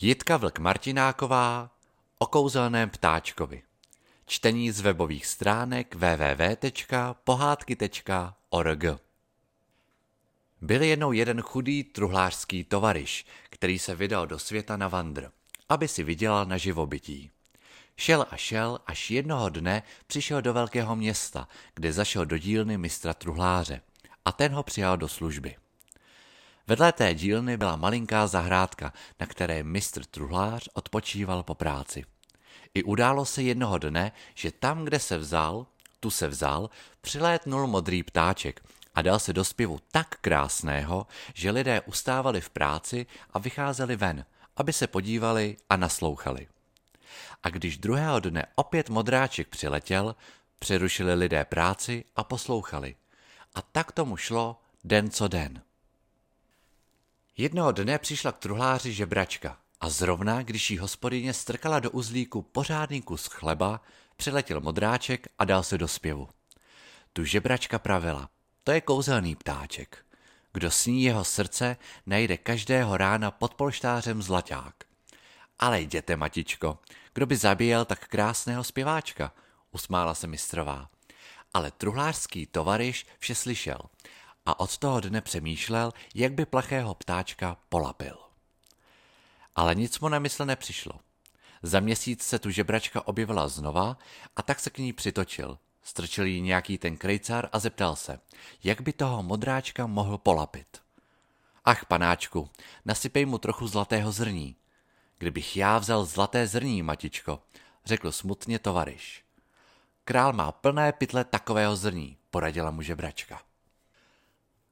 Jitka Vlk Martináková o kouzelném ptáčkovi. Čtení z webových stránek www.pohádky.org Byl jednou jeden chudý truhlářský tovariš, který se vydal do světa na vandr, aby si vydělal na živobytí. Šel a šel, až jednoho dne přišel do velkého města, kde zašel do dílny mistra truhláře a ten ho přijal do služby. Vedle té dílny byla malinká zahrádka, na které mistr truhlář odpočíval po práci. I událo se jednoho dne, že tam, kde se vzal, tu se vzal, přilétnul modrý ptáček a dal se do zpěvu tak krásného, že lidé ustávali v práci a vycházeli ven, aby se podívali a naslouchali. A když druhého dne opět modráček přiletěl, přerušili lidé práci a poslouchali. A tak tomu šlo den co den. Jednoho dne přišla k truhláři žebračka a zrovna, když jí hospodyně strkala do uzlíku pořádný kus chleba, přiletěl modráček a dal se do zpěvu. Tu žebračka pravila, to je kouzelný ptáček. Kdo sní jeho srdce, najde každého rána pod polštářem zlaťák. Ale jděte, matičko, kdo by zabíjel tak krásného zpěváčka, usmála se mistrová. Ale truhlářský tovariš vše slyšel a od toho dne přemýšlel, jak by plachého ptáčka polapil. Ale nic mu na mysl nepřišlo. Za měsíc se tu žebračka objevila znova a tak se k ní přitočil. Strčil jí nějaký ten krejcar a zeptal se, jak by toho modráčka mohl polapit. Ach, panáčku, nasypej mu trochu zlatého zrní. Kdybych já vzal zlaté zrní, matičko, řekl smutně tovariš. Král má plné pytle takového zrní, poradila mu žebračka.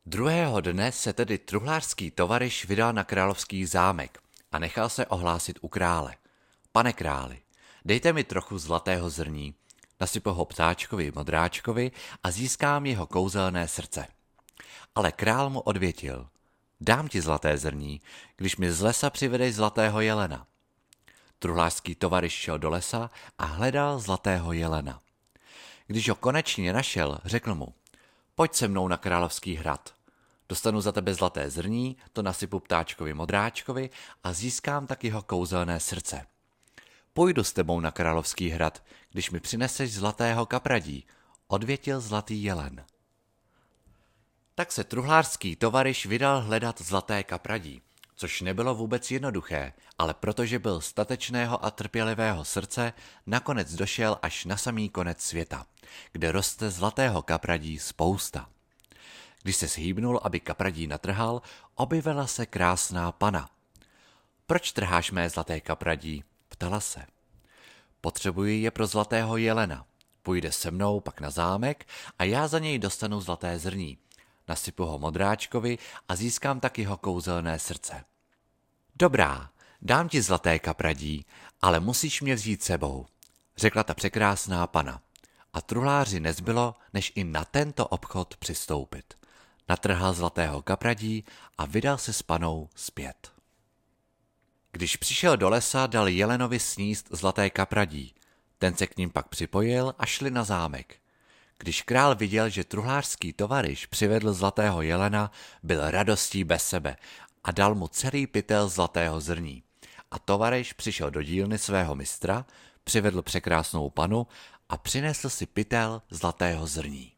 Druhého dne se tedy truhlářský tovariš vydal na královský zámek a nechal se ohlásit u krále. Pane králi, dejte mi trochu zlatého zrní, nasypu ho ptáčkovi modráčkovi a získám jeho kouzelné srdce. Ale král mu odvětil, dám ti zlaté zrní, když mi z lesa přivedeš zlatého jelena. Truhlářský tovariš šel do lesa a hledal zlatého jelena. Když ho konečně našel, řekl mu, pojď se mnou na královský hrad. Dostanu za tebe zlaté zrní, to nasypu ptáčkovi modráčkovi a získám tak jeho kouzelné srdce. Půjdu s tebou na královský hrad, když mi přineseš zlatého kapradí, odvětil zlatý jelen. Tak se truhlářský tovariš vydal hledat zlaté kapradí, což nebylo vůbec jednoduché, ale protože byl statečného a trpělivého srdce, nakonec došel až na samý konec světa, kde roste zlatého kapradí spousta. Když se shýbnul, aby kapradí natrhal, objevila se krásná pana. Proč trháš mé zlaté kapradí? Ptala se. Potřebuji je pro zlatého jelena. Půjde se mnou pak na zámek a já za něj dostanu zlaté zrní. Nasypu ho modráčkovi a získám tak jeho kouzelné srdce. Dobrá, dám ti zlaté kapradí, ale musíš mě vzít sebou, řekla ta překrásná pana. A truhláři nezbylo, než i na tento obchod přistoupit natrhal zlatého kapradí a vydal se s panou zpět. Když přišel do lesa, dal Jelenovi sníst zlaté kapradí. Ten se k ním pak připojil a šli na zámek. Když král viděl, že truhlářský tovariš přivedl zlatého jelena, byl radostí bez sebe a dal mu celý pytel zlatého zrní. A tovariš přišel do dílny svého mistra, přivedl překrásnou panu a přinesl si pytel zlatého zrní.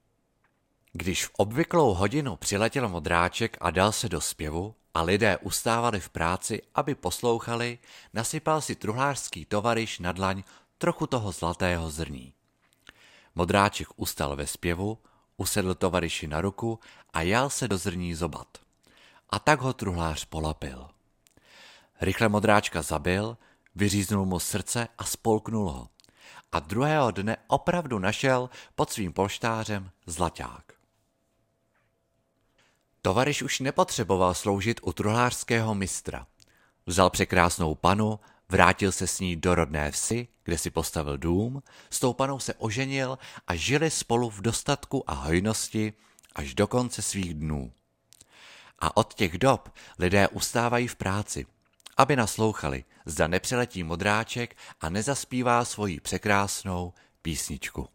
Když v obvyklou hodinu přiletěl modráček a dal se do zpěvu a lidé ustávali v práci, aby poslouchali, nasypal si truhlářský tovariš na dlaň trochu toho zlatého zrní. Modráček ustal ve zpěvu, usedl tovariši na ruku a jal se do zrní zobat. A tak ho truhlář polapil. Rychle modráčka zabil, vyříznul mu srdce a spolknul ho. A druhého dne opravdu našel pod svým polštářem zlaťák. Tovariš už nepotřeboval sloužit u truhlářského mistra. Vzal překrásnou panu, vrátil se s ní do rodné vsi, kde si postavil dům, s tou panou se oženil a žili spolu v dostatku a hojnosti až do konce svých dnů. A od těch dob lidé ustávají v práci, aby naslouchali, zda nepřeletí modráček a nezaspívá svoji překrásnou písničku.